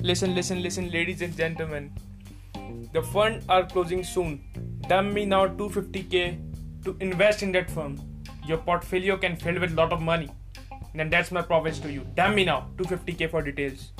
Listen, listen, listen, ladies and gentlemen. The fund are closing soon. Damn me now 250k to invest in that firm. Your portfolio can fill with lot of money. And that's my promise to you. Damn me now 250k for details.